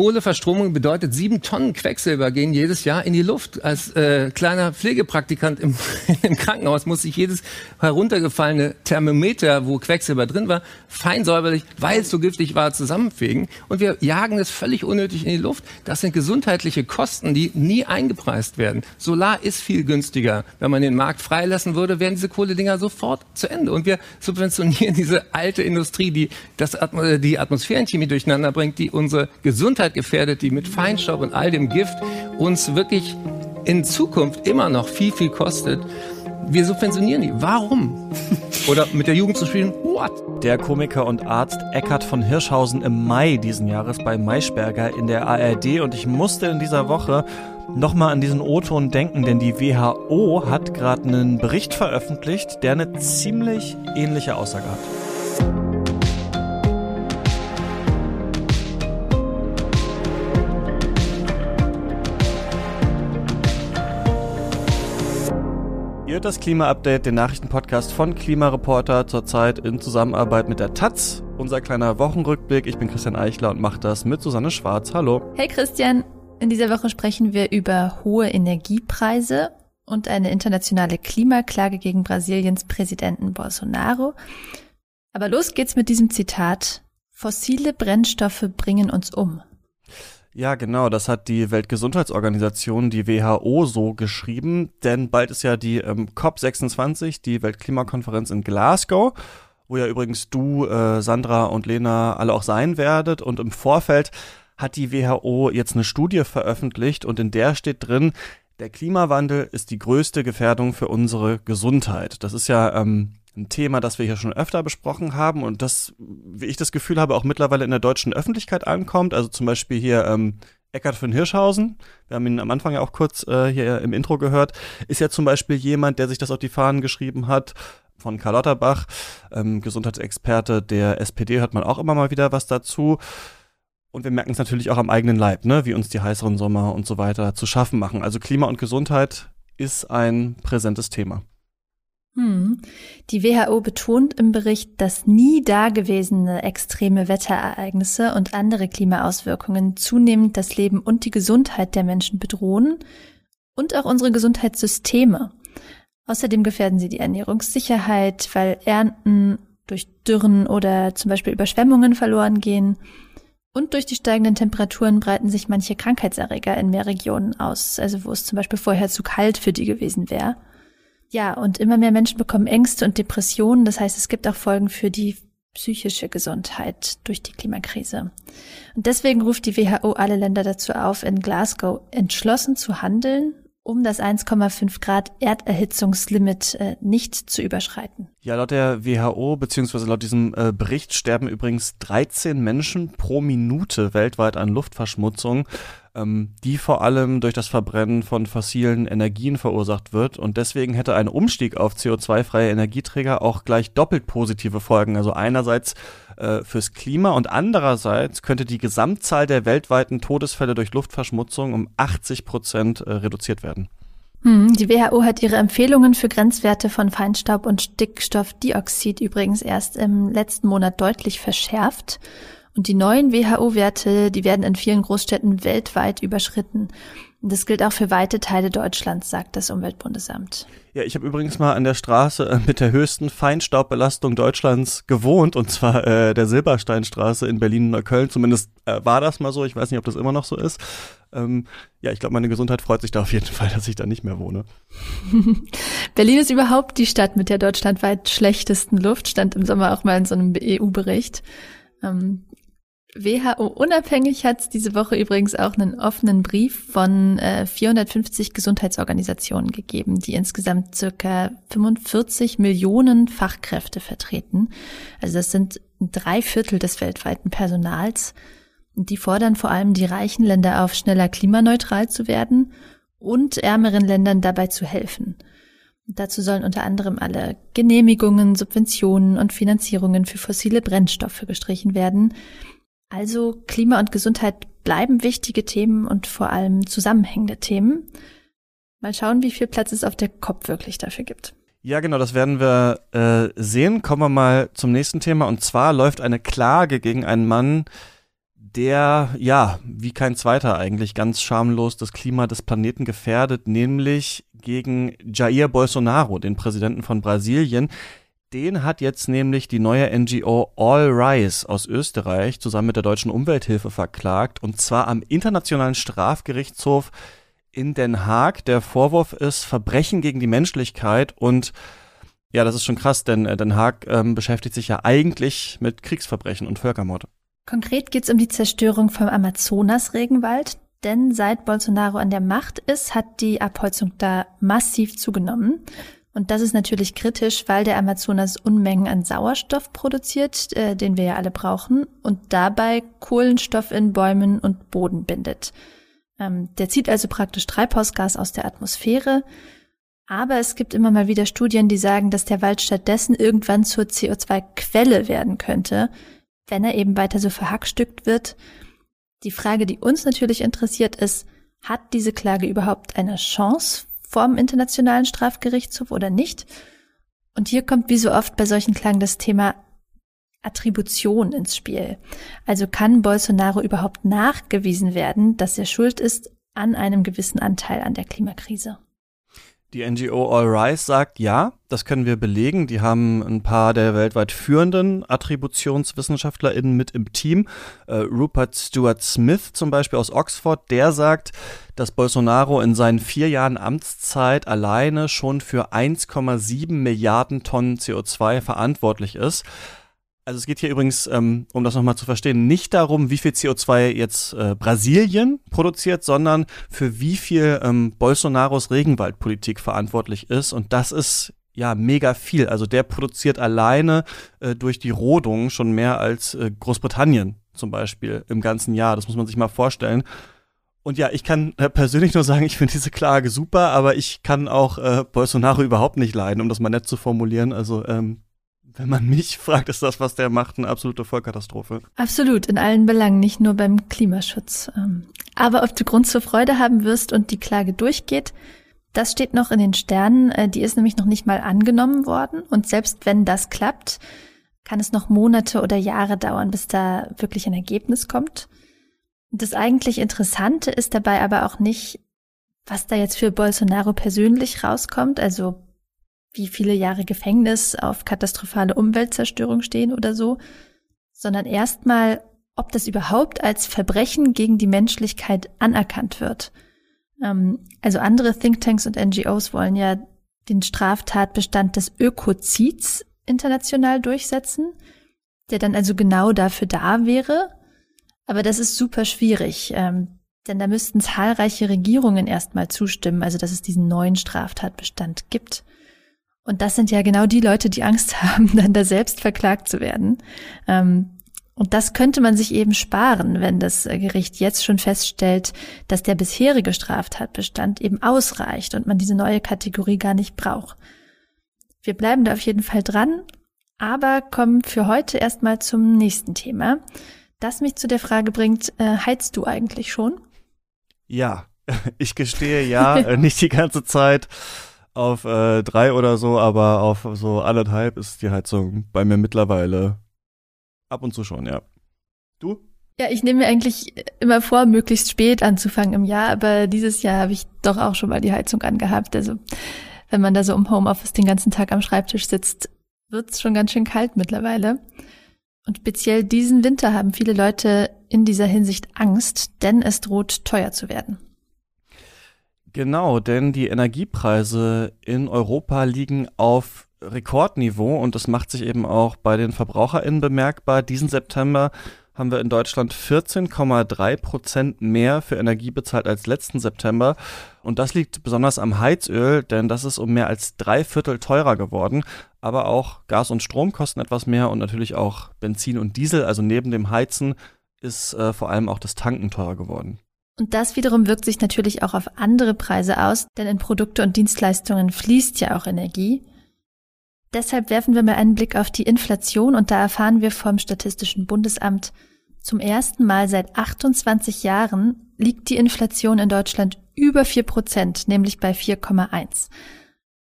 Kohleverstromung bedeutet, sieben Tonnen Quecksilber gehen jedes Jahr in die Luft. Als äh, kleiner Pflegepraktikant im, im Krankenhaus musste ich jedes heruntergefallene Thermometer, wo Quecksilber drin war, fein säuberlich, weil es so giftig war, zusammenfegen. Und wir jagen es völlig unnötig in die Luft. Das sind gesundheitliche Kosten, die nie eingepreist werden. Solar ist viel günstiger. Wenn man den Markt freilassen würde, wären diese Kohledinger sofort zu Ende. Und wir subventionieren diese alte Industrie, die das, die Atmosphärenchemie durcheinander bringt, die unsere Gesundheit gefährdet, die mit Feinstaub und all dem Gift uns wirklich in Zukunft immer noch viel, viel kostet. Wir subventionieren die. Warum? Oder mit der Jugend zu spielen? What? Der Komiker und Arzt Eckhard von Hirschhausen im Mai diesen Jahres bei Maischberger in der ARD und ich musste in dieser Woche nochmal an diesen O-Ton denken, denn die WHO hat gerade einen Bericht veröffentlicht, der eine ziemlich ähnliche Aussage hat. Ihr hört das Klima-Update, den Nachrichtenpodcast von Klimareporter, zurzeit in Zusammenarbeit mit der Taz. Unser kleiner Wochenrückblick. Ich bin Christian Eichler und mache das mit Susanne Schwarz. Hallo. Hey Christian, in dieser Woche sprechen wir über hohe Energiepreise und eine internationale Klimaklage gegen Brasiliens Präsidenten Bolsonaro. Aber los geht's mit diesem Zitat. Fossile Brennstoffe bringen uns um. Ja, genau, das hat die Weltgesundheitsorganisation, die WHO, so geschrieben, denn bald ist ja die ähm, COP26, die Weltklimakonferenz in Glasgow, wo ja übrigens du, äh, Sandra und Lena alle auch sein werdet und im Vorfeld hat die WHO jetzt eine Studie veröffentlicht und in der steht drin, der Klimawandel ist die größte Gefährdung für unsere Gesundheit. Das ist ja ähm, ein Thema, das wir hier schon öfter besprochen haben und das, wie ich das Gefühl habe, auch mittlerweile in der deutschen Öffentlichkeit ankommt. Also zum Beispiel hier ähm, Eckart von Hirschhausen, wir haben ihn am Anfang ja auch kurz äh, hier im Intro gehört, ist ja zum Beispiel jemand, der sich das auf die Fahnen geschrieben hat. Von Karl Lauterbach, ähm, Gesundheitsexperte der SPD, hört man auch immer mal wieder was dazu. Und wir merken es natürlich auch am eigenen Leib, ne, wie uns die heißeren Sommer und so weiter zu schaffen machen. Also Klima und Gesundheit ist ein präsentes Thema. Hm. Die WHO betont im Bericht, dass nie dagewesene extreme Wetterereignisse und andere Klimaauswirkungen zunehmend das Leben und die Gesundheit der Menschen bedrohen und auch unsere Gesundheitssysteme. Außerdem gefährden sie die Ernährungssicherheit, weil Ernten durch Dürren oder zum Beispiel Überschwemmungen verloren gehen. Und durch die steigenden Temperaturen breiten sich manche Krankheitserreger in mehr Regionen aus, also wo es zum Beispiel vorher zu kalt für die gewesen wäre. Ja, und immer mehr Menschen bekommen Ängste und Depressionen. Das heißt, es gibt auch Folgen für die psychische Gesundheit durch die Klimakrise. Und deswegen ruft die WHO alle Länder dazu auf, in Glasgow entschlossen zu handeln um das 1,5 Grad Erderhitzungslimit äh, nicht zu überschreiten. Ja, laut der WHO beziehungsweise laut diesem äh, Bericht sterben übrigens 13 Menschen pro Minute weltweit an Luftverschmutzung, die vor allem durch das Verbrennen von fossilen Energien verursacht wird. Und deswegen hätte ein Umstieg auf CO2-freie Energieträger auch gleich doppelt positive Folgen. Also einerseits äh, fürs Klima und andererseits könnte die Gesamtzahl der weltweiten Todesfälle durch Luftverschmutzung um 80 Prozent äh, reduziert werden. Hm, die WHO hat ihre Empfehlungen für Grenzwerte von Feinstaub und Stickstoffdioxid übrigens erst im letzten Monat deutlich verschärft. Und die neuen WHO-Werte, die werden in vielen Großstädten weltweit überschritten. Und das gilt auch für weite Teile Deutschlands, sagt das Umweltbundesamt. Ja, ich habe übrigens mal an der Straße äh, mit der höchsten Feinstaubbelastung Deutschlands gewohnt, und zwar äh, der Silbersteinstraße in Berlin-Neukölln. Zumindest äh, war das mal so. Ich weiß nicht, ob das immer noch so ist. Ähm, ja, ich glaube, meine Gesundheit freut sich da auf jeden Fall, dass ich da nicht mehr wohne. Berlin ist überhaupt die Stadt mit der deutschlandweit schlechtesten Luft, stand im Sommer auch mal in so einem EU-Bericht. Ähm, WHO-unabhängig hat es diese Woche übrigens auch einen offenen Brief von äh, 450 Gesundheitsorganisationen gegeben, die insgesamt circa 45 Millionen Fachkräfte vertreten. Also das sind drei Viertel des weltweiten Personals. Die fordern vor allem die reichen Länder auf, schneller klimaneutral zu werden und ärmeren Ländern dabei zu helfen. Dazu sollen unter anderem alle Genehmigungen, Subventionen und Finanzierungen für fossile Brennstoffe gestrichen werden. Also Klima und Gesundheit bleiben wichtige Themen und vor allem zusammenhängende Themen. Mal schauen, wie viel Platz es auf der COP wirklich dafür gibt. Ja, genau, das werden wir äh, sehen. Kommen wir mal zum nächsten Thema. Und zwar läuft eine Klage gegen einen Mann, der, ja, wie kein zweiter eigentlich, ganz schamlos das Klima des Planeten gefährdet, nämlich gegen Jair Bolsonaro, den Präsidenten von Brasilien. Den hat jetzt nämlich die neue NGO All Rise aus Österreich zusammen mit der deutschen Umwelthilfe verklagt, und zwar am Internationalen Strafgerichtshof in Den Haag. Der Vorwurf ist Verbrechen gegen die Menschlichkeit und ja, das ist schon krass, denn äh, Den Haag ähm, beschäftigt sich ja eigentlich mit Kriegsverbrechen und Völkermord. Konkret geht es um die Zerstörung vom Amazonas-Regenwald, denn seit Bolsonaro an der Macht ist, hat die Abholzung da massiv zugenommen. Und das ist natürlich kritisch, weil der Amazonas Unmengen an Sauerstoff produziert, äh, den wir ja alle brauchen, und dabei Kohlenstoff in Bäumen und Boden bindet. Ähm, der zieht also praktisch Treibhausgas aus der Atmosphäre. Aber es gibt immer mal wieder Studien, die sagen, dass der Wald stattdessen irgendwann zur CO2-Quelle werden könnte, wenn er eben weiter so verhackstückt wird. Die Frage, die uns natürlich interessiert, ist, hat diese Klage überhaupt eine Chance vorm Internationalen Strafgerichtshof oder nicht? Und hier kommt wie so oft bei solchen Klagen das Thema Attribution ins Spiel. Also kann Bolsonaro überhaupt nachgewiesen werden, dass er schuld ist an einem gewissen Anteil an der Klimakrise? Die NGO All Rise sagt, ja, das können wir belegen. Die haben ein paar der weltweit führenden AttributionswissenschaftlerInnen mit im Team. Äh, Rupert Stewart Smith zum Beispiel aus Oxford, der sagt, dass Bolsonaro in seinen vier Jahren Amtszeit alleine schon für 1,7 Milliarden Tonnen CO2 verantwortlich ist. Also es geht hier übrigens, ähm, um das nochmal zu verstehen, nicht darum, wie viel CO2 jetzt äh, Brasilien produziert, sondern für wie viel ähm, Bolsonaros Regenwaldpolitik verantwortlich ist. Und das ist ja mega viel. Also der produziert alleine äh, durch die Rodung schon mehr als äh, Großbritannien zum Beispiel im ganzen Jahr. Das muss man sich mal vorstellen. Und ja, ich kann äh, persönlich nur sagen, ich finde diese Klage super, aber ich kann auch äh, Bolsonaro überhaupt nicht leiden, um das mal nett zu formulieren. Also ähm, wenn man mich fragt, ist das, was der macht, eine absolute Vollkatastrophe. Absolut, in allen Belangen, nicht nur beim Klimaschutz. Ähm, aber ob du Grund zur Freude haben wirst und die Klage durchgeht, das steht noch in den Sternen. Äh, die ist nämlich noch nicht mal angenommen worden. Und selbst wenn das klappt, kann es noch Monate oder Jahre dauern, bis da wirklich ein Ergebnis kommt. Das eigentlich Interessante ist dabei aber auch nicht, was da jetzt für Bolsonaro persönlich rauskommt, also wie viele Jahre Gefängnis auf katastrophale Umweltzerstörung stehen oder so, sondern erstmal, ob das überhaupt als Verbrechen gegen die Menschlichkeit anerkannt wird. Ähm, also andere Thinktanks und NGOs wollen ja den Straftatbestand des Ökozids international durchsetzen, der dann also genau dafür da wäre. Aber das ist super schwierig, ähm, denn da müssten zahlreiche Regierungen erstmal zustimmen, also dass es diesen neuen Straftatbestand gibt. Und das sind ja genau die Leute, die Angst haben, dann da selbst verklagt zu werden. Ähm, und das könnte man sich eben sparen, wenn das Gericht jetzt schon feststellt, dass der bisherige Straftatbestand eben ausreicht und man diese neue Kategorie gar nicht braucht. Wir bleiben da auf jeden Fall dran, aber kommen für heute erstmal zum nächsten Thema, das mich zu der Frage bringt, äh, heizt du eigentlich schon? Ja, ich gestehe ja, äh, nicht die ganze Zeit auf äh, drei oder so, aber auf so anderthalb ist die Heizung bei mir mittlerweile ab und zu schon, ja. Du? Ja, ich nehme mir eigentlich immer vor, möglichst spät anzufangen im Jahr, aber dieses Jahr habe ich doch auch schon mal die Heizung angehabt. Also wenn man da so im Homeoffice den ganzen Tag am Schreibtisch sitzt, wird's schon ganz schön kalt mittlerweile. Und speziell diesen Winter haben viele Leute in dieser Hinsicht Angst, denn es droht teuer zu werden. Genau, denn die Energiepreise in Europa liegen auf Rekordniveau und das macht sich eben auch bei den VerbraucherInnen bemerkbar. Diesen September haben wir in Deutschland 14,3 Prozent mehr für Energie bezahlt als letzten September. Und das liegt besonders am Heizöl, denn das ist um mehr als drei Viertel teurer geworden. Aber auch Gas und Strom kosten etwas mehr und natürlich auch Benzin und Diesel. Also neben dem Heizen ist äh, vor allem auch das Tanken teurer geworden. Und das wiederum wirkt sich natürlich auch auf andere Preise aus, denn in Produkte und Dienstleistungen fließt ja auch Energie. Deshalb werfen wir mal einen Blick auf die Inflation und da erfahren wir vom Statistischen Bundesamt, zum ersten Mal seit 28 Jahren liegt die Inflation in Deutschland über 4 Prozent, nämlich bei 4,1.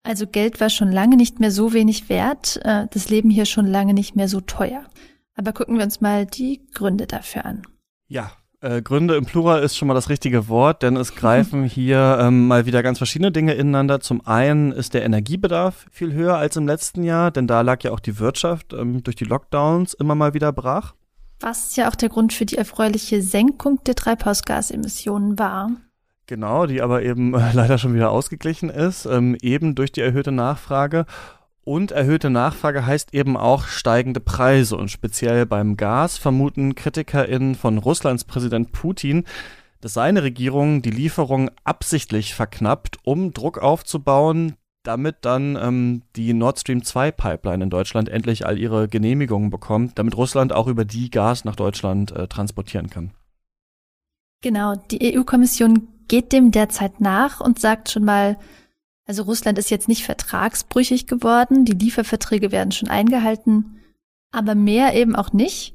Also Geld war schon lange nicht mehr so wenig wert, äh, das Leben hier schon lange nicht mehr so teuer. Aber gucken wir uns mal die Gründe dafür an. Ja, äh, Gründe im Plural ist schon mal das richtige Wort, denn es greifen hier ähm, mal wieder ganz verschiedene Dinge ineinander. Zum einen ist der Energiebedarf viel höher als im letzten Jahr, denn da lag ja auch die Wirtschaft ähm, durch die Lockdowns immer mal wieder brach. Was ja auch der Grund für die erfreuliche Senkung der Treibhausgasemissionen war. Genau, die aber eben äh, leider schon wieder ausgeglichen ist, ähm, eben durch die erhöhte Nachfrage. Und erhöhte Nachfrage heißt eben auch steigende Preise. Und speziell beim Gas vermuten KritikerInnen von Russlands Präsident Putin, dass seine Regierung die Lieferung absichtlich verknappt, um Druck aufzubauen, damit dann ähm, die Nord Stream 2 Pipeline in Deutschland endlich all ihre Genehmigungen bekommt, damit Russland auch über die Gas nach Deutschland äh, transportieren kann. Genau, die EU-Kommission geht dem derzeit nach und sagt schon mal, also Russland ist jetzt nicht vertragsbrüchig geworden, die Lieferverträge werden schon eingehalten, aber mehr eben auch nicht.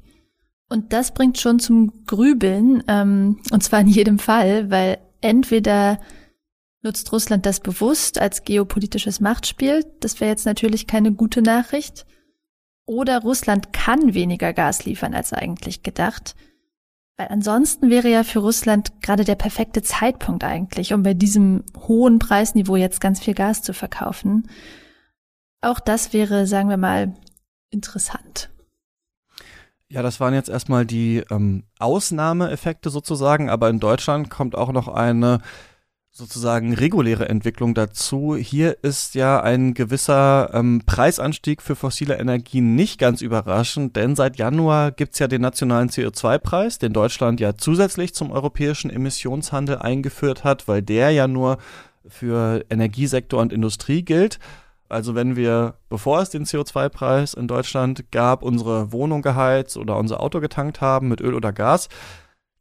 Und das bringt schon zum Grübeln, ähm, und zwar in jedem Fall, weil entweder nutzt Russland das bewusst als geopolitisches Machtspiel, das wäre jetzt natürlich keine gute Nachricht, oder Russland kann weniger Gas liefern als eigentlich gedacht. Weil ansonsten wäre ja für Russland gerade der perfekte Zeitpunkt eigentlich, um bei diesem hohen Preisniveau jetzt ganz viel Gas zu verkaufen. Auch das wäre, sagen wir mal, interessant. Ja, das waren jetzt erstmal die ähm, Ausnahmeeffekte sozusagen, aber in Deutschland kommt auch noch eine sozusagen reguläre Entwicklung dazu. Hier ist ja ein gewisser ähm, Preisanstieg für fossile Energien nicht ganz überraschend, denn seit Januar gibt's ja den nationalen CO2-Preis, den Deutschland ja zusätzlich zum europäischen Emissionshandel eingeführt hat, weil der ja nur für Energiesektor und Industrie gilt. Also wenn wir, bevor es den CO2-Preis in Deutschland gab, unsere Wohnung geheizt oder unser Auto getankt haben mit Öl oder Gas,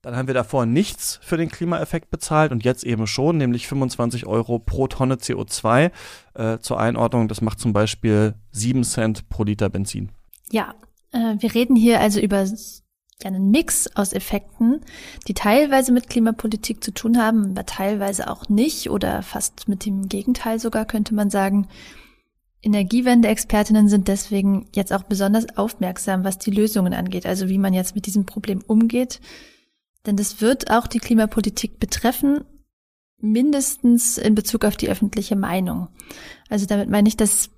dann haben wir davor nichts für den Klimaeffekt bezahlt und jetzt eben schon, nämlich 25 Euro pro Tonne CO2. Äh, zur Einordnung, das macht zum Beispiel 7 Cent pro Liter Benzin. Ja, äh, wir reden hier also über einen Mix aus Effekten, die teilweise mit Klimapolitik zu tun haben, aber teilweise auch nicht oder fast mit dem Gegenteil sogar könnte man sagen. Energiewende-Expertinnen sind deswegen jetzt auch besonders aufmerksam, was die Lösungen angeht, also wie man jetzt mit diesem Problem umgeht denn das wird auch die Klimapolitik betreffen, mindestens in Bezug auf die öffentliche Meinung. Also damit meine ich, dass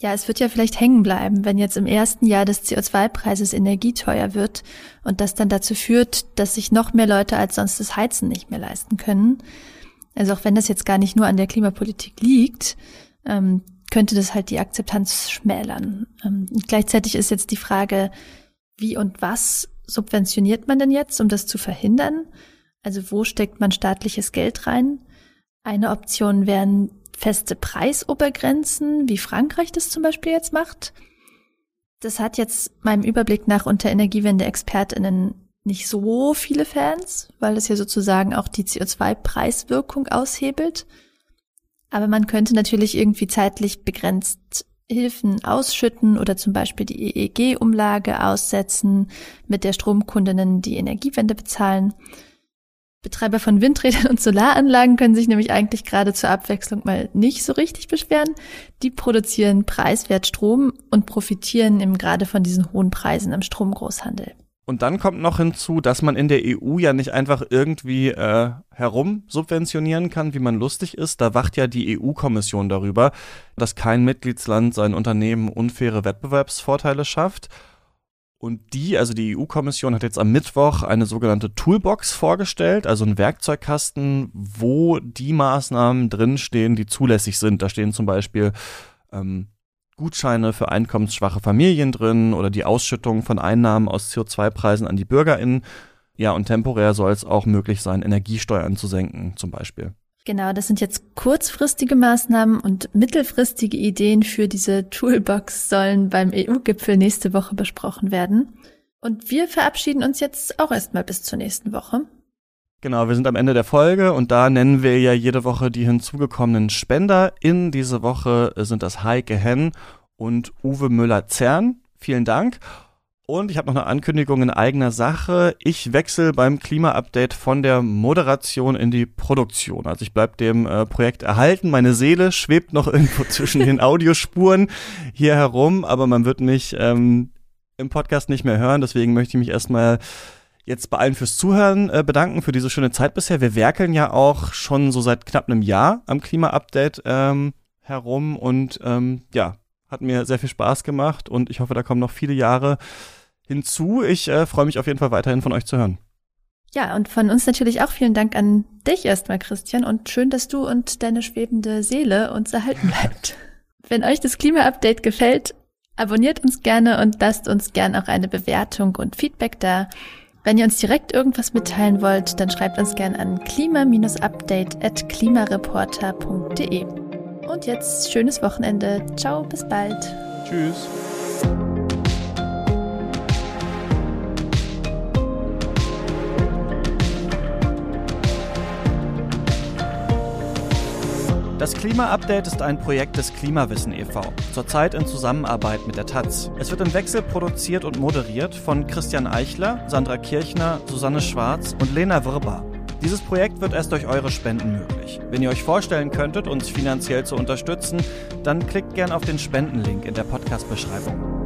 ja, es wird ja vielleicht hängen bleiben, wenn jetzt im ersten Jahr des CO2-Preises Energie teuer wird und das dann dazu führt, dass sich noch mehr Leute als sonst das Heizen nicht mehr leisten können. Also auch wenn das jetzt gar nicht nur an der Klimapolitik liegt, ähm, könnte das halt die Akzeptanz schmälern. Ähm, gleichzeitig ist jetzt die Frage, wie und was subventioniert man denn jetzt, um das zu verhindern? Also wo steckt man staatliches Geld rein? Eine Option wären feste Preisobergrenzen, wie Frankreich das zum Beispiel jetzt macht. Das hat jetzt meinem Überblick nach unter Energiewende-ExpertInnen nicht so viele Fans, weil es ja sozusagen auch die CO2-Preiswirkung aushebelt. Aber man könnte natürlich irgendwie zeitlich begrenzt Hilfen ausschütten oder zum Beispiel die EEG-Umlage aussetzen, mit der Stromkundinnen die Energiewende bezahlen. Betreiber von Windrädern und Solaranlagen können sich nämlich eigentlich gerade zur Abwechslung mal nicht so richtig beschweren. Die produzieren preiswert Strom und profitieren eben gerade von diesen hohen Preisen im Stromgroßhandel. Und dann kommt noch hinzu, dass man in der EU ja nicht einfach irgendwie äh, herum subventionieren kann, wie man lustig ist. Da wacht ja die EU-Kommission darüber, dass kein Mitgliedsland seinen Unternehmen unfaire Wettbewerbsvorteile schafft. Und die, also die EU-Kommission hat jetzt am Mittwoch eine sogenannte Toolbox vorgestellt, also ein Werkzeugkasten, wo die Maßnahmen drinstehen, die zulässig sind. Da stehen zum Beispiel ähm, Gutscheine für einkommensschwache Familien drin oder die Ausschüttung von Einnahmen aus CO2-Preisen an die BürgerInnen. Ja, und temporär soll es auch möglich sein, Energiesteuern zu senken, zum Beispiel. Genau, das sind jetzt kurzfristige Maßnahmen und mittelfristige Ideen für diese Toolbox sollen beim EU-Gipfel nächste Woche besprochen werden. Und wir verabschieden uns jetzt auch erstmal bis zur nächsten Woche. Genau, wir sind am Ende der Folge und da nennen wir ja jede Woche die hinzugekommenen Spender. In diese Woche sind das Heike Henn und Uwe Müller-Zern. Vielen Dank. Und ich habe noch eine Ankündigung in eigener Sache. Ich wechsle beim Klima-Update von der Moderation in die Produktion. Also ich bleib dem äh, Projekt erhalten. Meine Seele schwebt noch irgendwo zwischen den Audiospuren hier herum, aber man wird mich ähm, im Podcast nicht mehr hören. Deswegen möchte ich mich erstmal jetzt bei allen fürs Zuhören äh, bedanken, für diese schöne Zeit bisher. Wir werkeln ja auch schon so seit knapp einem Jahr am Klima-Update ähm, herum und ähm, ja, hat mir sehr viel Spaß gemacht und ich hoffe, da kommen noch viele Jahre hinzu. Ich äh, freue mich auf jeden Fall weiterhin von euch zu hören. Ja, und von uns natürlich auch vielen Dank an dich erstmal, Christian, und schön, dass du und deine schwebende Seele uns erhalten bleibt. Wenn euch das Klima-Update gefällt, abonniert uns gerne und lasst uns gerne auch eine Bewertung und Feedback da. Wenn ihr uns direkt irgendwas mitteilen wollt, dann schreibt uns gerne an klima-update at klimareporter.de. Und jetzt schönes Wochenende. Ciao, bis bald. Tschüss. Das Klima-Update ist ein Projekt des Klimawissen e.V., zurzeit in Zusammenarbeit mit der Taz. Es wird im Wechsel produziert und moderiert von Christian Eichler, Sandra Kirchner, Susanne Schwarz und Lena Wirbar. Dieses Projekt wird erst durch eure Spenden möglich. Wenn ihr euch vorstellen könntet, uns finanziell zu unterstützen, dann klickt gern auf den Spendenlink in der Podcast-Beschreibung.